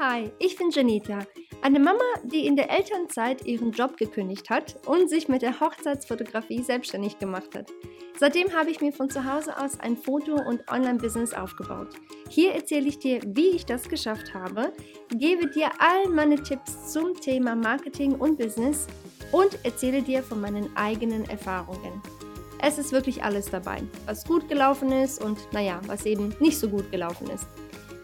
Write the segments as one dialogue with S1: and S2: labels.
S1: Hi, ich bin Janita, eine Mama, die in der Elternzeit ihren Job gekündigt hat und sich mit der Hochzeitsfotografie selbstständig gemacht hat. Seitdem habe ich mir von zu Hause aus ein Foto- und Online-Business aufgebaut. Hier erzähle ich dir, wie ich das geschafft habe, gebe dir all meine Tipps zum Thema Marketing und Business und erzähle dir von meinen eigenen Erfahrungen. Es ist wirklich alles dabei, was gut gelaufen ist und naja, was eben nicht so gut gelaufen ist.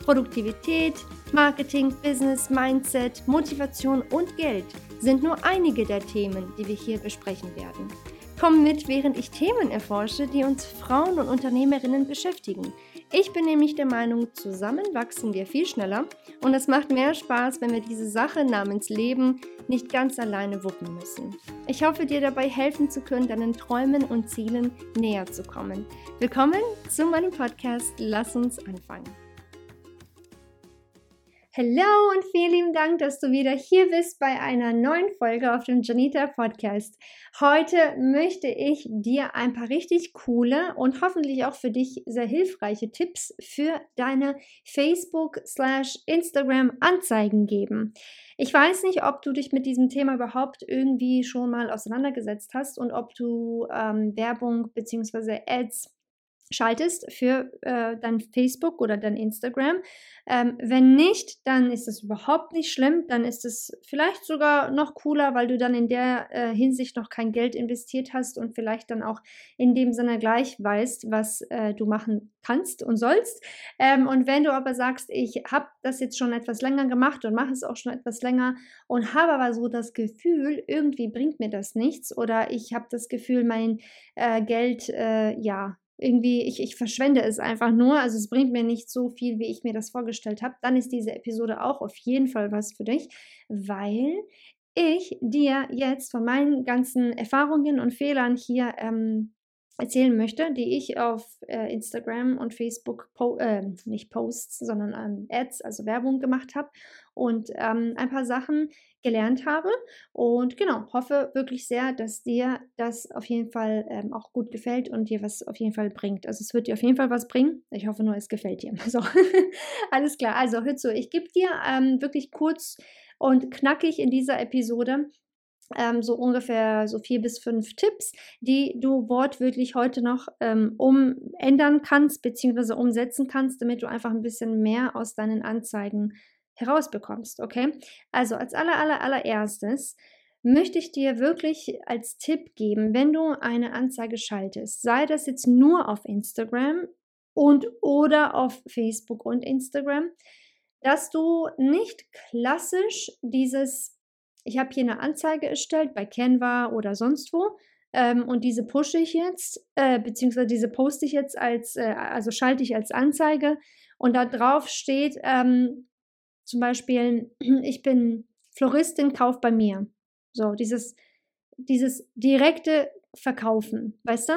S1: Produktivität, Marketing, Business, Mindset, Motivation und Geld sind nur einige der Themen, die wir hier besprechen werden. Komm mit, während ich Themen erforsche, die uns Frauen und Unternehmerinnen beschäftigen. Ich bin nämlich der Meinung, zusammen wachsen wir viel schneller und es macht mehr Spaß, wenn wir diese Sache namens Leben nicht ganz alleine wuppen müssen. Ich hoffe, dir dabei helfen zu können, deinen Träumen und Zielen näher zu kommen. Willkommen zu meinem Podcast. Lass uns anfangen. Hallo und vielen lieben Dank, dass du wieder hier bist bei einer neuen Folge auf dem Janita Podcast. Heute möchte ich dir ein paar richtig coole und hoffentlich auch für dich sehr hilfreiche Tipps für deine Facebook slash Instagram Anzeigen geben. Ich weiß nicht, ob du dich mit diesem Thema überhaupt irgendwie schon mal auseinandergesetzt hast und ob du ähm, Werbung bzw. Ads schaltest für äh, dein Facebook oder dein Instagram. Ähm, wenn nicht, dann ist es überhaupt nicht schlimm. Dann ist es vielleicht sogar noch cooler, weil du dann in der äh, Hinsicht noch kein Geld investiert hast und vielleicht dann auch in dem Sinne gleich weißt, was äh, du machen kannst und sollst. Ähm, und wenn du aber sagst, ich habe das jetzt schon etwas länger gemacht und mache es auch schon etwas länger und habe aber so das Gefühl, irgendwie bringt mir das nichts oder ich habe das Gefühl, mein äh, Geld, äh, ja, irgendwie, ich, ich verschwende es einfach nur, also es bringt mir nicht so viel, wie ich mir das vorgestellt habe, dann ist diese Episode auch auf jeden Fall was für dich, weil ich dir jetzt von meinen ganzen Erfahrungen und Fehlern hier ähm, erzählen möchte, die ich auf äh, Instagram und Facebook, po äh, nicht Posts, sondern ähm, Ads, also Werbung gemacht habe und ähm, ein paar Sachen gelernt habe. Und genau, hoffe wirklich sehr, dass dir das auf jeden Fall ähm, auch gut gefällt und dir was auf jeden Fall bringt. Also es wird dir auf jeden Fall was bringen. Ich hoffe nur, es gefällt dir. So, alles klar. Also hör zu, ich gebe dir ähm, wirklich kurz und knackig in dieser Episode ähm, so ungefähr so vier bis fünf Tipps, die du wortwörtlich heute noch ähm, umändern kannst bzw. umsetzen kannst, damit du einfach ein bisschen mehr aus deinen Anzeigen herausbekommst. Okay? Also als aller, aller, allererstes möchte ich dir wirklich als Tipp geben, wenn du eine Anzeige schaltest, sei das jetzt nur auf Instagram und oder auf Facebook und Instagram, dass du nicht klassisch dieses ich habe hier eine Anzeige erstellt bei Canva oder sonst wo. Ähm, und diese pushe ich jetzt, äh, beziehungsweise diese poste ich jetzt als, äh, also schalte ich als Anzeige. Und da drauf steht ähm, zum Beispiel, ich bin Floristin, kauf bei mir. So, dieses, dieses direkte Verkaufen, weißt du?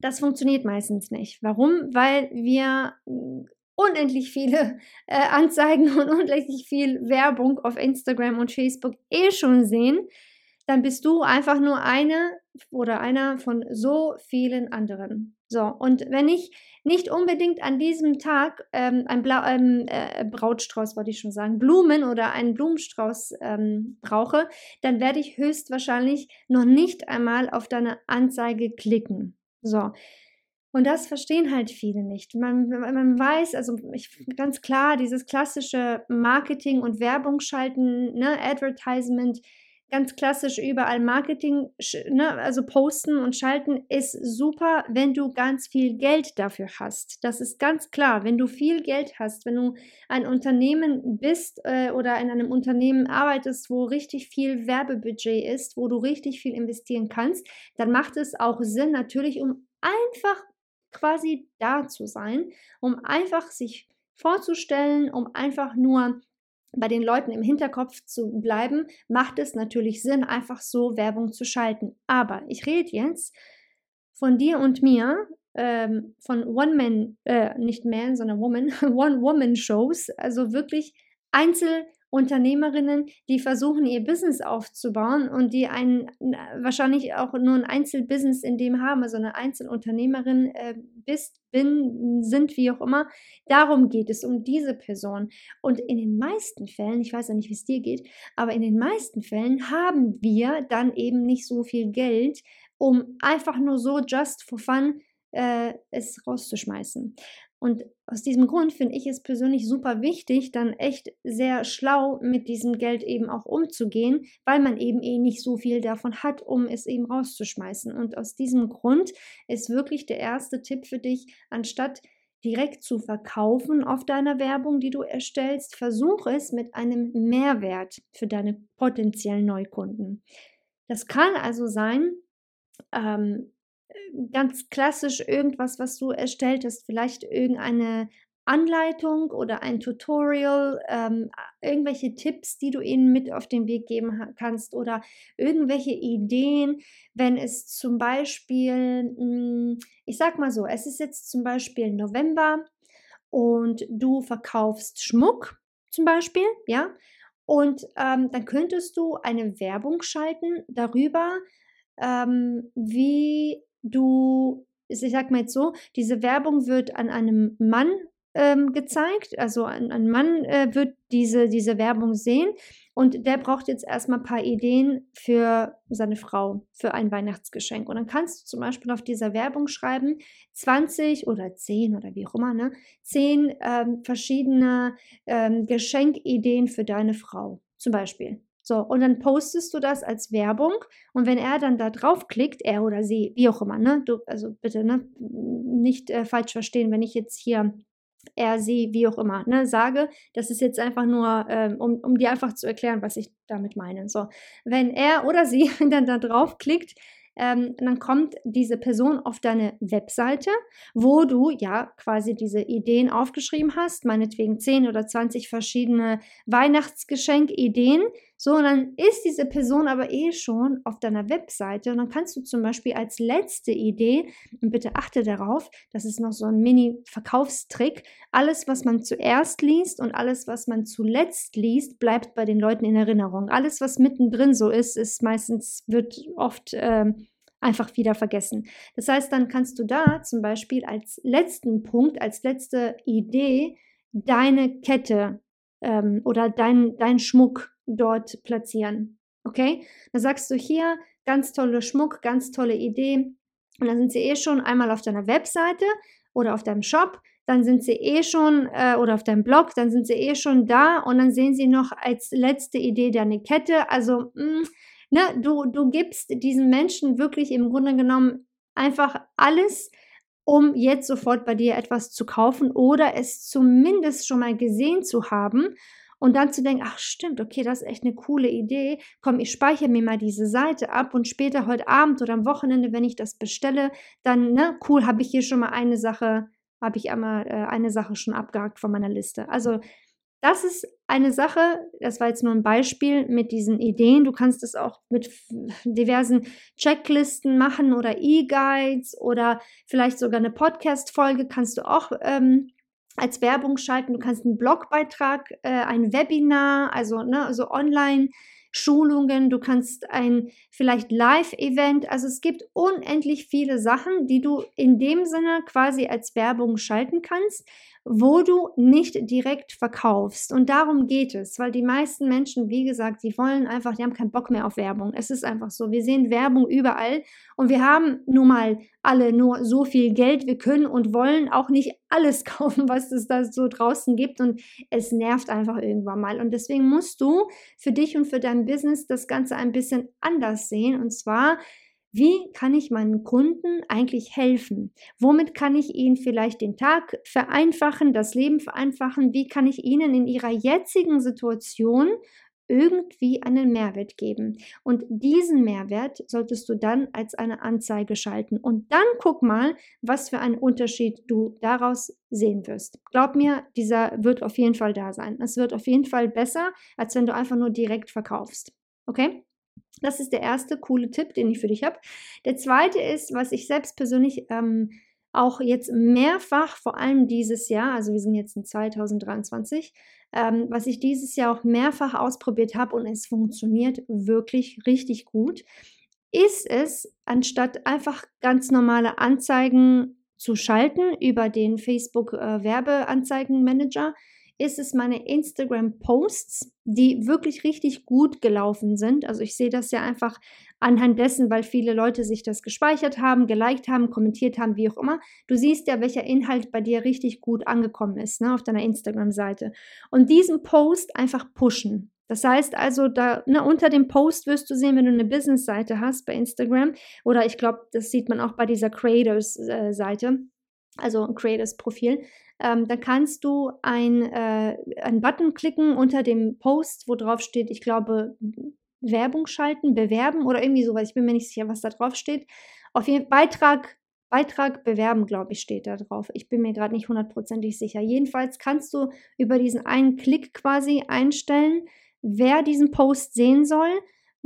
S1: Das funktioniert meistens nicht. Warum? Weil wir unendlich viele äh, Anzeigen und unendlich viel Werbung auf Instagram und Facebook eh schon sehen, dann bist du einfach nur eine oder einer von so vielen anderen. So, und wenn ich nicht unbedingt an diesem Tag ähm, ein Blau, ähm, äh, Brautstrauß, wollte ich schon sagen, Blumen oder einen Blumenstrauß ähm, brauche, dann werde ich höchstwahrscheinlich noch nicht einmal auf deine Anzeige klicken. So, und das verstehen halt viele nicht. Man, man weiß, also ich, ganz klar, dieses klassische Marketing und Werbung schalten, ne, Advertisement, ganz klassisch überall Marketing, ne, also posten und schalten ist super, wenn du ganz viel Geld dafür hast. Das ist ganz klar. Wenn du viel Geld hast, wenn du ein Unternehmen bist äh, oder in einem Unternehmen arbeitest, wo richtig viel Werbebudget ist, wo du richtig viel investieren kannst, dann macht es auch Sinn, natürlich um einfach quasi da zu sein, um einfach sich vorzustellen, um einfach nur bei den Leuten im Hinterkopf zu bleiben, macht es natürlich Sinn, einfach so Werbung zu schalten. Aber ich rede jetzt von dir und mir, ähm, von One-Man, äh, nicht Man, sondern Woman, One-Woman-Shows, also wirklich Einzel- Unternehmerinnen, die versuchen, ihr Business aufzubauen und die ein, wahrscheinlich auch nur ein Einzelbusiness in dem haben, also eine Einzelunternehmerin äh, bist, bin, sind, wie auch immer. Darum geht es, um diese Person. Und in den meisten Fällen, ich weiß ja nicht, wie es dir geht, aber in den meisten Fällen haben wir dann eben nicht so viel Geld, um einfach nur so just for fun äh, es rauszuschmeißen. Und aus diesem Grund finde ich es persönlich super wichtig, dann echt sehr schlau mit diesem Geld eben auch umzugehen, weil man eben eh nicht so viel davon hat, um es eben rauszuschmeißen. Und aus diesem Grund ist wirklich der erste Tipp für dich, anstatt direkt zu verkaufen auf deiner Werbung, die du erstellst, versuch es mit einem Mehrwert für deine potenziellen Neukunden. Das kann also sein, ähm, ganz klassisch irgendwas, was du erstellt hast, vielleicht irgendeine Anleitung oder ein Tutorial, ähm, irgendwelche Tipps, die du ihnen mit auf den Weg geben kannst oder irgendwelche Ideen, wenn es zum Beispiel, mh, hm, ich sag mal so, es ist jetzt zum Beispiel November und du verkaufst Schmuck zum Beispiel, ja, und ähm, dann könntest du eine Werbung schalten darüber, ähm, wie du, ich sag mal jetzt so, diese Werbung wird an einem Mann ähm, gezeigt, also ein, ein Mann äh, wird diese, diese Werbung sehen und der braucht jetzt erstmal ein paar Ideen für seine Frau, für ein Weihnachtsgeschenk. Und dann kannst du zum Beispiel auf dieser Werbung schreiben, 20 oder 10 oder wie auch immer, ne? 10 ähm, verschiedene ähm, Geschenkideen für deine Frau, zum Beispiel. So, und dann postest du das als Werbung und wenn er dann da draufklickt, er oder sie, wie auch immer, ne? Du, also bitte, ne? Nicht äh, falsch verstehen, wenn ich jetzt hier er, sie, wie auch immer, ne, sage. Das ist jetzt einfach nur, ähm, um, um dir einfach zu erklären, was ich damit meine. So, wenn er oder sie dann da draufklickt, ähm, dann kommt diese Person auf deine Webseite, wo du ja quasi diese Ideen aufgeschrieben hast, meinetwegen 10 oder 20 verschiedene Weihnachtsgeschenkideen. So, und dann ist diese Person aber eh schon auf deiner Webseite und dann kannst du zum Beispiel als letzte Idee, und bitte achte darauf, das ist noch so ein Mini-Verkaufstrick, alles, was man zuerst liest und alles, was man zuletzt liest, bleibt bei den Leuten in Erinnerung. Alles, was mittendrin so ist, ist meistens, wird oft äh, einfach wieder vergessen. Das heißt, dann kannst du da zum Beispiel als letzten Punkt, als letzte Idee deine Kette ähm, oder dein, dein Schmuck dort platzieren. Okay? Da sagst du hier, ganz tolle Schmuck, ganz tolle Idee. Und dann sind sie eh schon einmal auf deiner Webseite oder auf deinem Shop. Dann sind sie eh schon, äh, oder auf deinem Blog, dann sind sie eh schon da und dann sehen sie noch als letzte Idee deine Kette. Also, mh, mm, ne, du, du gibst diesen Menschen wirklich im Grunde genommen einfach alles, um jetzt sofort bei dir etwas zu kaufen oder es zumindest schon mal gesehen zu haben und dann zu denken, ach stimmt, okay, das ist echt eine coole Idee. Komm, ich speichere mir mal diese Seite ab und später heute Abend oder am Wochenende, wenn ich das bestelle, dann, ne, cool, habe ich hier schon mal eine Sache, habe ich einmal äh, eine Sache schon abgehakt von meiner Liste. Also das ist eine Sache, das war jetzt nur ein Beispiel mit diesen Ideen. Du kannst es auch mit diversen Checklisten machen oder E-Guides oder vielleicht sogar eine Podcast-Folge kannst du auch ähm, als Werbung schalten. Du kannst einen Blogbeitrag, äh, ein Webinar, also ne, also online Schulungen, du kannst ein vielleicht Live-Event, also es gibt unendlich viele Sachen, die du in dem Sinne quasi als Werbung schalten kannst wo du nicht direkt verkaufst. Und darum geht es, weil die meisten Menschen, wie gesagt, die wollen einfach, die haben keinen Bock mehr auf Werbung. Es ist einfach so. Wir sehen Werbung überall und wir haben nun mal alle nur so viel Geld. Wir können und wollen auch nicht alles kaufen, was es da so draußen gibt und es nervt einfach irgendwann mal. Und deswegen musst du für dich und für dein Business das Ganze ein bisschen anders sehen. Und zwar wie kann ich meinen Kunden eigentlich helfen? Womit kann ich ihnen vielleicht den Tag vereinfachen, das Leben vereinfachen? Wie kann ich ihnen in ihrer jetzigen Situation irgendwie einen Mehrwert geben. Und diesen Mehrwert solltest du dann als eine Anzeige schalten. Und dann guck mal, was für einen Unterschied du daraus sehen wirst. Glaub mir, dieser wird auf jeden Fall da sein. Es wird auf jeden Fall besser, als wenn du einfach nur direkt verkaufst. Okay? Das ist der erste coole Tipp, den ich für dich habe. Der zweite ist, was ich selbst persönlich ähm, auch jetzt mehrfach, vor allem dieses Jahr, also wir sind jetzt in 2023, ähm, was ich dieses Jahr auch mehrfach ausprobiert habe und es funktioniert wirklich richtig gut, ist es, anstatt einfach ganz normale Anzeigen zu schalten über den Facebook äh, Werbeanzeigenmanager, ist es meine Instagram-Posts, die wirklich richtig gut gelaufen sind. Also ich sehe das ja einfach anhand dessen, weil viele Leute sich das gespeichert haben, geliked haben, kommentiert haben, wie auch immer. Du siehst ja, welcher Inhalt bei dir richtig gut angekommen ist ne, auf deiner Instagram-Seite. Und diesen Post einfach pushen. Das heißt also, da ne, unter dem Post wirst du sehen, wenn du eine Business-Seite hast bei Instagram, oder ich glaube, das sieht man auch bei dieser Creators-Seite, äh, also ein Creators-Profil, ähm, dann kannst du ein, äh, einen Button klicken unter dem Post, wo drauf steht, ich glaube, Werbung schalten, bewerben oder irgendwie sowas. Ich bin mir nicht sicher, was da drauf steht. Auf jeden Fall Beitrag, Beitrag bewerben, glaube ich, steht da drauf. Ich bin mir gerade nicht hundertprozentig sicher. Jedenfalls kannst du über diesen einen Klick quasi einstellen, wer diesen Post sehen soll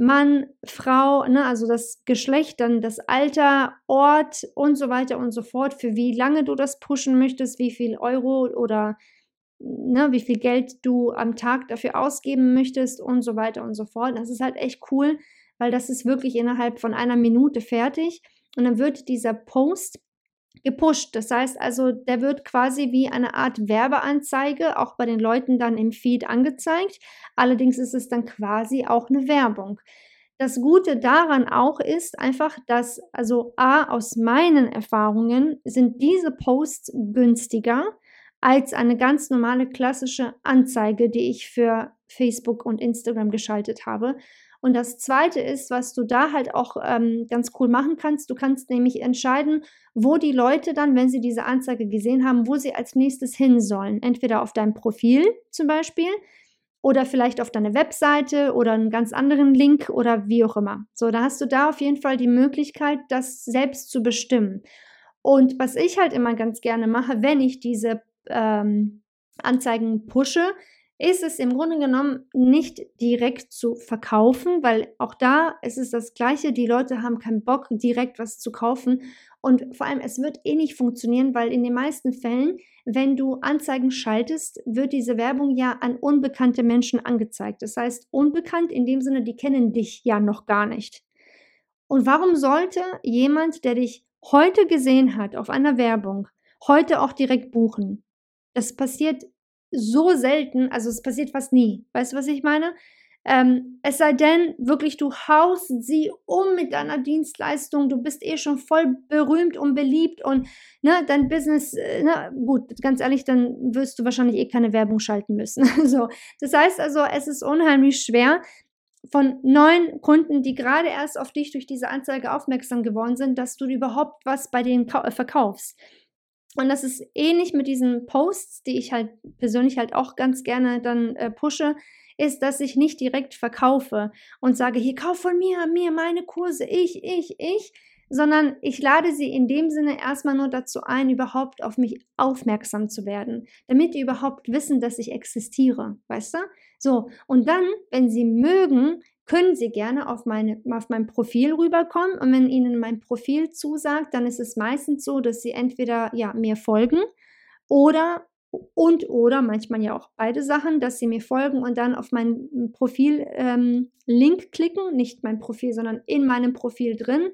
S1: Mann, Frau, ne, also das Geschlecht, dann das Alter, Ort und so weiter und so fort, für wie lange du das pushen möchtest, wie viel Euro oder ne, wie viel Geld du am Tag dafür ausgeben möchtest und so weiter und so fort. Das ist halt echt cool, weil das ist wirklich innerhalb von einer Minute fertig und dann wird dieser Post gepusht. Das heißt also, der wird quasi wie eine Art Werbeanzeige auch bei den Leuten dann im Feed angezeigt. Allerdings ist es dann quasi auch eine Werbung. Das Gute daran auch ist einfach, dass, also A, aus meinen Erfahrungen sind diese Posts günstiger als eine ganz normale klassische Anzeige, die ich für Facebook und Instagram geschaltet habe. Und das Zweite ist, was du da halt auch ähm, ganz cool machen kannst, du kannst nämlich entscheiden, wo die Leute dann, wenn sie diese Anzeige gesehen haben, wo sie als nächstes hin sollen. Entweder auf dein Profil zum Beispiel oder vielleicht auf deine Webseite oder einen ganz anderen Link oder wie auch immer. So, da hast du da auf jeden Fall die Möglichkeit, das selbst zu bestimmen. Und was ich halt immer ganz gerne mache, wenn ich diese ähm, Anzeigen pushe, ist es im Grunde genommen nicht direkt zu verkaufen, weil auch da ist es das Gleiche. Die Leute haben keinen Bock, direkt was zu kaufen. Und vor allem, es wird eh nicht funktionieren, weil in den meisten Fällen, wenn du Anzeigen schaltest, wird diese Werbung ja an unbekannte Menschen angezeigt. Das heißt, unbekannt in dem Sinne, die kennen dich ja noch gar nicht. Und warum sollte jemand, der dich heute gesehen hat auf einer Werbung, heute auch direkt buchen? Das passiert so selten, also es passiert fast nie. Weißt du, was ich meine? Ähm, es sei denn, wirklich, du haust sie um mit deiner Dienstleistung, du bist eh schon voll berühmt und beliebt und ne, dein Business, äh, ne, gut, ganz ehrlich, dann wirst du wahrscheinlich eh keine Werbung schalten müssen. so. Das heißt also, es ist unheimlich schwer, von neuen Kunden, die gerade erst auf dich durch diese Anzeige aufmerksam geworden sind, dass du überhaupt was bei denen verkaufst. Und das ist ähnlich mit diesen Posts, die ich halt persönlich halt auch ganz gerne dann äh, pushe, ist, dass ich nicht direkt verkaufe und sage, hier kauf von mir, mir meine Kurse, ich, ich, ich, sondern ich lade sie in dem Sinne erstmal nur dazu ein, überhaupt auf mich aufmerksam zu werden, damit die überhaupt wissen, dass ich existiere, weißt du? So, und dann, wenn sie mögen, können Sie gerne auf, meine, auf mein Profil rüberkommen. Und wenn Ihnen mein Profil zusagt, dann ist es meistens so, dass Sie entweder ja, mir folgen oder und oder manchmal ja auch beide Sachen, dass sie mir folgen und dann auf mein Profil ähm, klicken, nicht mein Profil, sondern in meinem Profil drin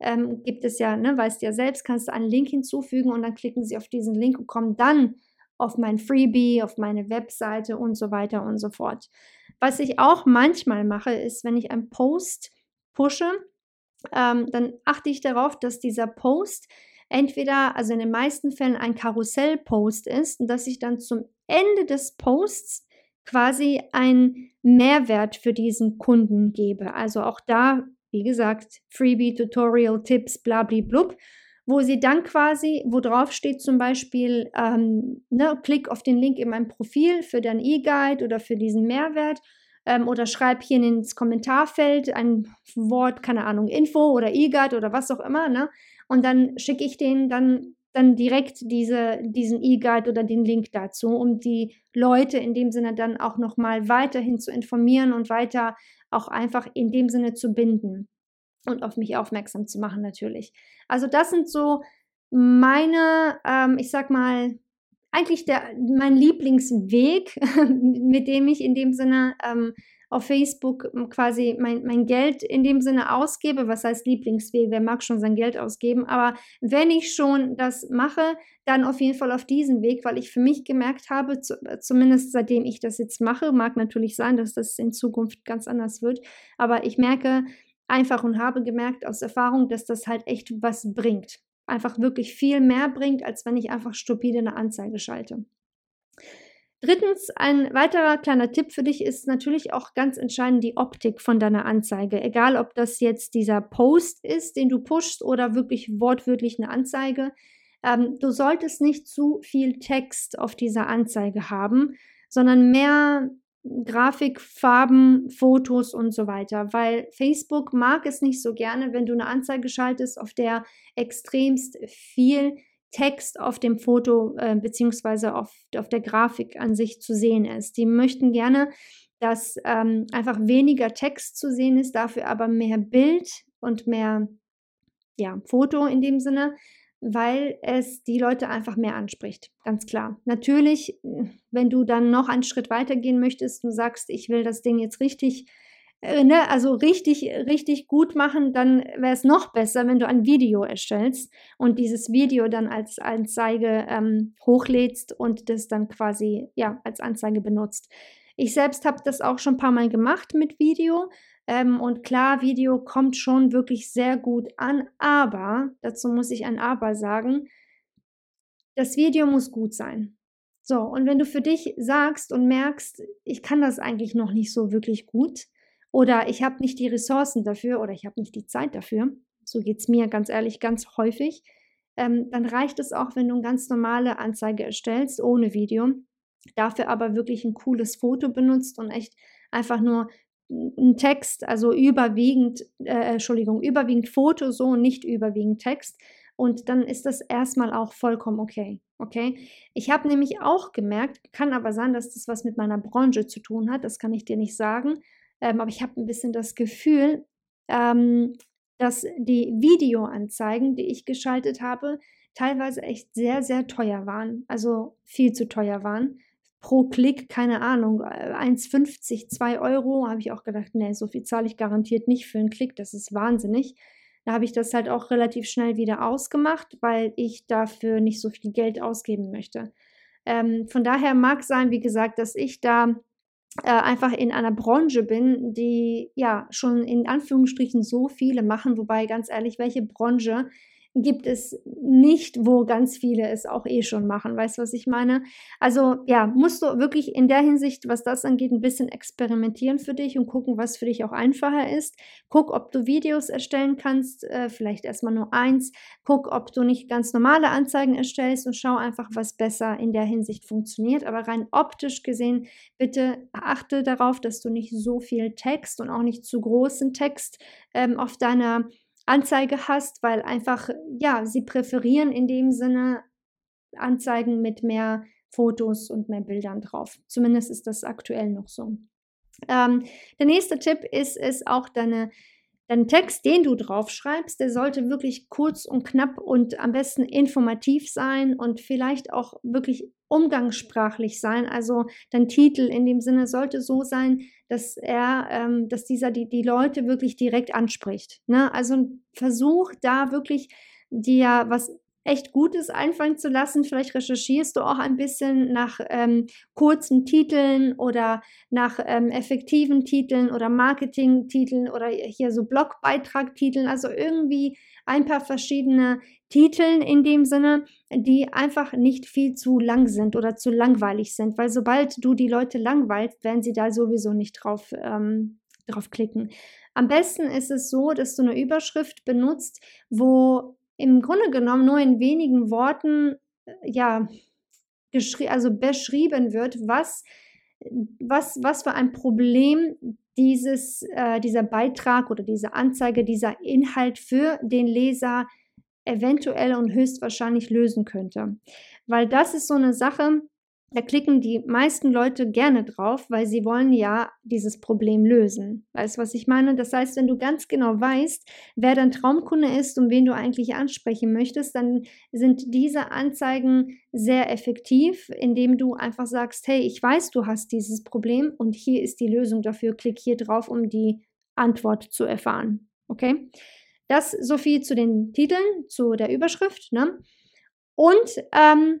S1: ähm, gibt es ja, ne, weißt ja selbst, kannst du einen Link hinzufügen und dann klicken sie auf diesen Link und kommen dann auf mein Freebie, auf meine Webseite und so weiter und so fort. Was ich auch manchmal mache, ist, wenn ich einen Post pushe, ähm, dann achte ich darauf, dass dieser Post entweder, also in den meisten Fällen ein Karussell-Post ist und dass ich dann zum Ende des Posts quasi einen Mehrwert für diesen Kunden gebe. Also auch da, wie gesagt, Freebie, Tutorial, Tipps, blablablub wo sie dann quasi, wo drauf steht zum Beispiel, ähm, ne, klick auf den Link in meinem Profil für deinen E-Guide oder für diesen Mehrwert ähm, oder schreib hier ins Kommentarfeld ein Wort, keine Ahnung, Info oder E-Guide oder was auch immer, ne? Und dann schicke ich denen dann dann direkt diese, diesen E-Guide oder den Link dazu, um die Leute in dem Sinne dann auch nochmal weiterhin zu informieren und weiter auch einfach in dem Sinne zu binden und auf mich aufmerksam zu machen natürlich. Also das sind so meine, ähm, ich sag mal, eigentlich der, mein Lieblingsweg, mit dem ich in dem Sinne ähm, auf Facebook quasi mein, mein Geld in dem Sinne ausgebe. Was heißt Lieblingsweg? Wer mag schon sein Geld ausgeben? Aber wenn ich schon das mache, dann auf jeden Fall auf diesen Weg, weil ich für mich gemerkt habe, zu, äh, zumindest seitdem ich das jetzt mache, mag natürlich sein, dass das in Zukunft ganz anders wird, aber ich merke einfach und habe gemerkt aus Erfahrung, dass das halt echt was bringt. Einfach wirklich viel mehr bringt, als wenn ich einfach stupide eine Anzeige schalte. Drittens, ein weiterer kleiner Tipp für dich ist natürlich auch ganz entscheidend die Optik von deiner Anzeige. Egal, ob das jetzt dieser Post ist, den du pushst oder wirklich wortwörtlich eine Anzeige. Ähm, du solltest nicht zu viel Text auf dieser Anzeige haben, sondern mehr Grafik, Farben, Fotos und so weiter, weil Facebook mag es nicht so gerne, wenn du eine Anzeige schaltest, auf der extremst viel Text auf dem Foto äh, beziehungsweise auf, auf der Grafik an sich zu sehen ist. Die möchten gerne, dass ähm, einfach weniger Text zu sehen ist, dafür aber mehr Bild und mehr ja, Foto in dem Sinne, weil es die Leute einfach mehr anspricht. Ganz klar. Natürlich, wenn du dann noch einen Schritt weiter gehen möchtest und sagst, ich will das Ding jetzt richtig äh, ne, also richtig, richtig gut machen, dann wäre es noch besser, wenn du ein Video erstellst und dieses Video dann als Anzeige ähm, hochlädst und das dann quasi ja als Anzeige benutzt. Ich selbst habe das auch schon ein paar Mal gemacht mit Video. Ähm, und klar, Video kommt schon wirklich sehr gut an, aber, dazu muss ich ein Aber sagen, das Video muss gut sein. So, und wenn du für dich sagst und merkst, ich kann das eigentlich noch nicht so wirklich gut, oder ich habe nicht die Ressourcen dafür oder ich habe nicht die Zeit dafür, so geht es mir ganz ehrlich ganz häufig, ähm, dann reicht es auch, wenn du eine ganz normale Anzeige erstellst, ohne Video, dafür aber wirklich ein cooles Foto benutzt und echt einfach nur ein Text, also überwiegend, äh, Entschuldigung, überwiegend Foto, so nicht überwiegend Text. Und dann ist das erstmal auch vollkommen okay. Okay. Ich habe nämlich auch gemerkt, kann aber sein, dass das was mit meiner Branche zu tun hat, das kann ich dir nicht sagen. Ähm, aber ich habe ein bisschen das Gefühl, ähm, dass die Videoanzeigen, die ich geschaltet habe, teilweise echt sehr, sehr teuer waren. Also viel zu teuer waren. Pro Klick, keine Ahnung, 1,50, äh, 2 Euro. Habe ich auch gedacht, nee, so viel zahle ich garantiert nicht für einen Klick. Das ist wahnsinnig. Da habe ich das halt auch relativ schnell wieder ausgemacht, weil ich dafür nicht so viel Geld ausgeben möchte. Ähm, von daher mag sein, wie gesagt, dass ich da äh, einfach in einer Branche bin, die ja schon in Anführungsstrichen so viele machen, wobei ganz ehrlich, welche Branche gibt es nicht, wo ganz viele es auch eh schon machen. Weißt du, was ich meine? Also ja, musst du wirklich in der Hinsicht, was das angeht, ein bisschen experimentieren für dich und gucken, was für dich auch einfacher ist. Guck, ob du Videos erstellen kannst, äh, vielleicht erstmal nur eins. Guck, ob du nicht ganz normale Anzeigen erstellst und schau einfach, was besser in der Hinsicht funktioniert. Aber rein optisch gesehen, bitte achte darauf, dass du nicht so viel Text und auch nicht zu großen Text ähm, auf deiner Anzeige hast, weil einfach, ja, sie präferieren in dem Sinne Anzeigen mit mehr Fotos und mehr Bildern drauf. Zumindest ist das aktuell noch so. Ähm, der nächste Tipp ist es auch deine Dein Text, den du draufschreibst, der sollte wirklich kurz und knapp und am besten informativ sein und vielleicht auch wirklich umgangssprachlich sein. Also dein Titel in dem Sinne sollte so sein, dass er, ähm, dass dieser die, die Leute wirklich direkt anspricht. Ne? Also versuch da wirklich dir was echt Gutes einfallen zu lassen. Vielleicht recherchierst du auch ein bisschen nach ähm, kurzen Titeln oder nach ähm, effektiven Titeln oder Marketing-Titeln oder hier so Blogbeitrag-Titeln. Also irgendwie ein paar verschiedene Titeln in dem Sinne, die einfach nicht viel zu lang sind oder zu langweilig sind. Weil sobald du die Leute langweilst, werden sie da sowieso nicht drauf, ähm, drauf klicken. Am besten ist es so, dass du eine Überschrift benutzt, wo im Grunde genommen nur in wenigen Worten äh, ja also beschrieben wird, was, was, was für ein Problem dieses, äh, dieser Beitrag oder diese Anzeige, dieser Inhalt für den Leser eventuell und höchstwahrscheinlich lösen könnte. Weil das ist so eine Sache, da klicken die meisten Leute gerne drauf, weil sie wollen ja dieses Problem lösen. Weißt du, was ich meine? Das heißt, wenn du ganz genau weißt, wer dein Traumkunde ist und wen du eigentlich ansprechen möchtest, dann sind diese Anzeigen sehr effektiv, indem du einfach sagst, hey, ich weiß, du hast dieses Problem und hier ist die Lösung dafür. Klick hier drauf, um die Antwort zu erfahren. Okay? Das so viel zu den Titeln, zu der Überschrift. Ne? Und ähm,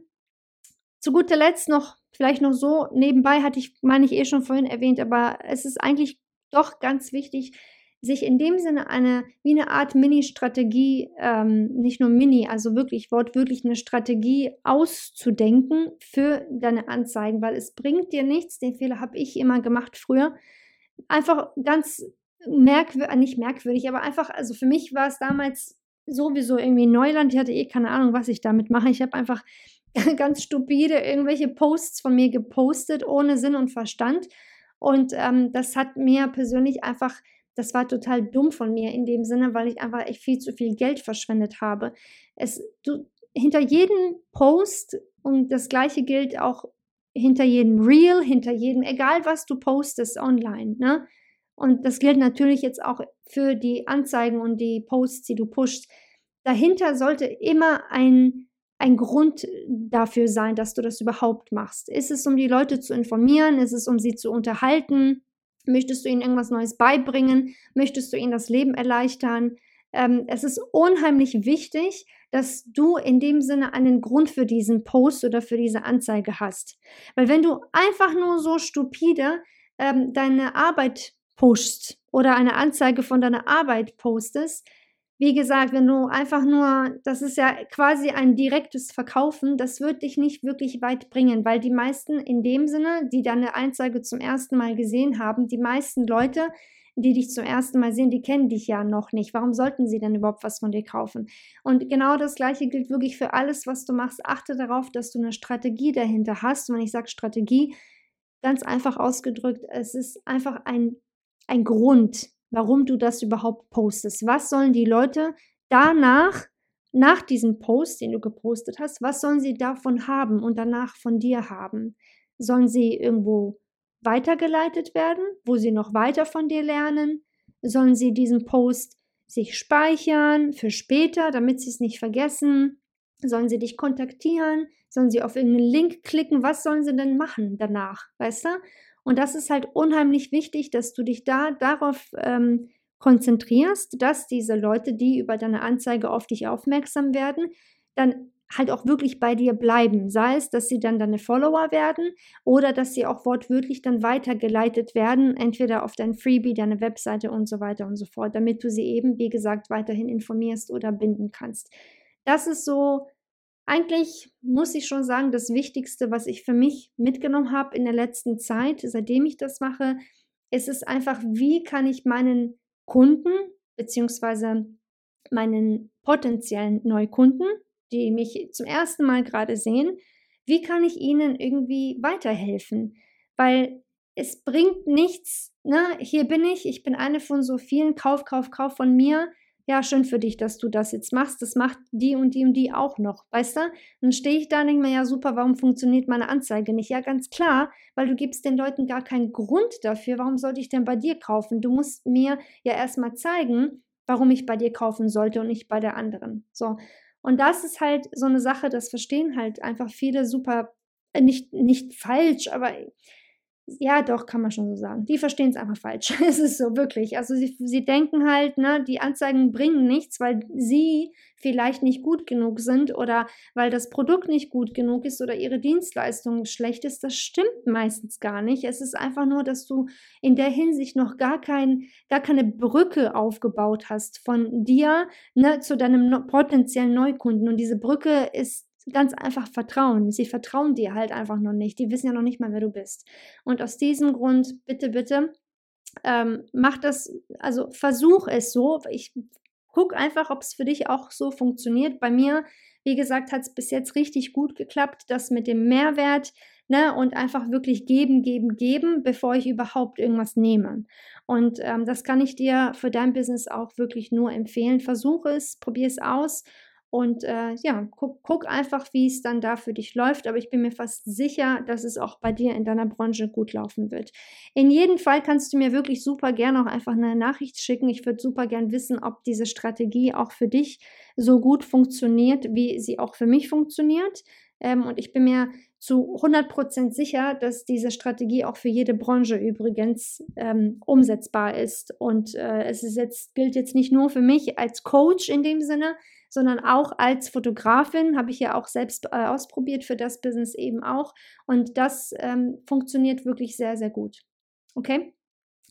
S1: zu guter Letzt noch, vielleicht noch so, nebenbei hatte ich, meine ich eh schon vorhin erwähnt, aber es ist eigentlich doch ganz wichtig, sich in dem Sinne eine, wie eine Art Mini-Strategie, ähm, nicht nur Mini, also wirklich wortwörtlich eine Strategie auszudenken für deine Anzeigen, weil es bringt dir nichts, den Fehler habe ich immer gemacht früher, einfach ganz merkwürdig, nicht merkwürdig, aber einfach, also für mich war es damals sowieso irgendwie Neuland, ich hatte eh keine Ahnung, was ich damit mache, ich habe einfach ganz stupide irgendwelche Posts von mir gepostet, ohne Sinn und Verstand. Und ähm, das hat mir persönlich einfach, das war total dumm von mir in dem Sinne, weil ich einfach echt viel zu viel Geld verschwendet habe. Es, du, hinter jedem Post, und das gleiche gilt auch hinter jedem Reel, hinter jedem, egal was du postest online, ne? Und das gilt natürlich jetzt auch für die Anzeigen und die Posts, die du pushst. Dahinter sollte immer ein ein Grund dafür sein, dass du das überhaupt machst? Ist es, um die Leute zu informieren? Ist es, um sie zu unterhalten? Möchtest du ihnen irgendwas Neues beibringen? Möchtest du ihnen das Leben erleichtern? Ähm, es ist unheimlich wichtig, dass du in dem Sinne einen Grund für diesen Post oder für diese Anzeige hast. Weil wenn du einfach nur so stupide ähm, deine Arbeit pushst oder eine Anzeige von deiner Arbeit postest, wie gesagt, wenn du einfach nur, das ist ja quasi ein direktes Verkaufen, das wird dich nicht wirklich weit bringen, weil die meisten in dem Sinne, die deine Anzeige zum ersten Mal gesehen haben, die meisten Leute, die dich zum ersten Mal sehen, die kennen dich ja noch nicht. Warum sollten sie denn überhaupt was von dir kaufen? Und genau das Gleiche gilt wirklich für alles, was du machst. Achte darauf, dass du eine Strategie dahinter hast. Und wenn ich sage Strategie, ganz einfach ausgedrückt, es ist einfach ein, ein Grund, warum du das überhaupt postest. Was sollen die Leute danach, nach diesem Post, den du gepostet hast, was sollen sie davon haben und danach von dir haben? Sollen sie irgendwo weitergeleitet werden, wo sie noch weiter von dir lernen? Sollen sie diesen Post sich speichern für später, damit sie es nicht vergessen? Sollen sie dich kontaktieren? Sollen sie auf irgendeinen Link klicken? Was sollen sie denn machen danach? Weißt du? Und das ist halt unheimlich wichtig, dass du dich da darauf ähm, konzentrierst, dass diese Leute, die über deine Anzeige auf dich aufmerksam werden, dann halt auch wirklich bei dir bleiben. Sei es, dass sie dann deine Follower werden oder dass sie auch wortwörtlich dann weitergeleitet werden, entweder auf dein Freebie, deine Webseite und so weiter und so fort, damit du sie eben, wie gesagt, weiterhin informierst oder binden kannst. Das ist so eigentlich muss ich schon sagen, das Wichtigste, was ich für mich mitgenommen habe in der letzten Zeit, seitdem ich das mache, ist es einfach, wie kann ich meinen Kunden beziehungsweise meinen potenziellen Neukunden, die mich zum ersten Mal gerade sehen, wie kann ich ihnen irgendwie weiterhelfen? Weil es bringt nichts, ne? Hier bin ich, ich bin eine von so vielen Kauf, Kauf, Kauf von mir ja, schön für dich, dass du das jetzt machst. Das macht die und die und die auch noch, weißt du? Dann stehe ich da und denke mir, ja super, warum funktioniert meine Anzeige nicht? Ja, ganz klar, weil du gibst den Leuten gar keinen Grund dafür. Warum sollte ich denn bei dir kaufen? Du musst mir ja erstmal zeigen, warum ich bei dir kaufen sollte und nicht bei der anderen. So. Und das ist halt so eine Sache, das verstehen halt einfach viele super, äh, nicht, nicht falsch, aber ja, doch, kann man schon so sagen. Die verstehen es einfach falsch. es ist so, wirklich. Also sie, sie denken halt, ne, die Anzeigen bringen nichts, weil sie vielleicht nicht gut genug sind oder weil das Produkt nicht gut genug ist oder ihre Dienstleistung schlecht ist. Das stimmt meistens gar nicht. Es ist einfach nur, dass du in der Hinsicht noch gar, kein, gar keine Brücke aufgebaut hast von dir ne, zu deinem potenziellen Neukunden. Und diese Brücke ist ganz einfach vertrauen. Sie vertrauen dir halt einfach noch nicht. Die wissen ja noch nicht mal, wer du bist. Und aus diesem Grund, bitte, bitte, ähm, mach das, also versuch es so. Ich guck einfach, ob es für dich auch so funktioniert. Bei mir, wie gesagt, hat es bis jetzt richtig gut geklappt, das mit dem Mehrwert, ne, und einfach wirklich geben, geben, geben, bevor ich überhaupt irgendwas nehme. Und ähm, das kann ich dir für dein Business auch wirklich nur empfehlen. Versuche es, probier es aus Und äh, ja, guck, guck einfach, wie es dann da für dich läuft. Aber ich bin mir fast sicher, dass es auch bei dir in deiner Branche gut laufen wird. In jedem Fall kannst du mir wirklich super gerne auch einfach eine Nachricht schicken. Ich würde super gern wissen, ob diese Strategie auch für dich so gut funktioniert, wie sie auch für mich funktioniert. Ähm, und ich bin mir zu 100% sicher, dass diese Strategie auch für jede Branche übrigens ähm, umsetzbar ist. Und äh, es ist jetzt, gilt jetzt nicht nur für mich als Coach in dem Sinne, sondern auch als Fotografin habe ich ja auch selbst äh, ausprobiert für das Business eben auch. Und das ähm, funktioniert wirklich sehr, sehr gut. Okay?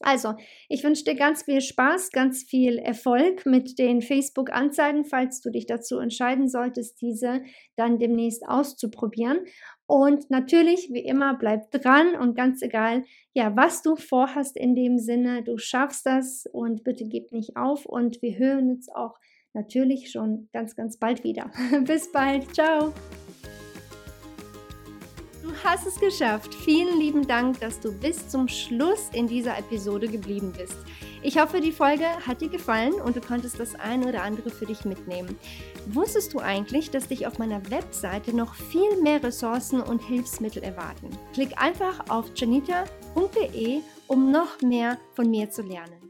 S1: Also, ich wünsche dir ganz viel Spaß, ganz viel Erfolg mit den Facebook-Anzeigen, falls du dich dazu entscheiden solltest, diese dann demnächst auszuprobieren. Und natürlich, wie immer, bleib dran und ganz egal, ja, was du vorhast in dem Sinne, du schaffst das und bitte gib nicht auf und wir hören uns auch natürlich schon ganz, ganz bald wieder. Bis bald. Ciao. Hast es geschafft. Vielen lieben Dank, dass du bis zum Schluss in dieser Episode geblieben bist. Ich hoffe, die Folge hat dir gefallen und du konntest das ein oder andere für dich mitnehmen. Wusstest du eigentlich, dass dich auf meiner Webseite noch viel mehr Ressourcen und Hilfsmittel erwarten? Klick einfach auf janita.de, um noch mehr von mir zu lernen.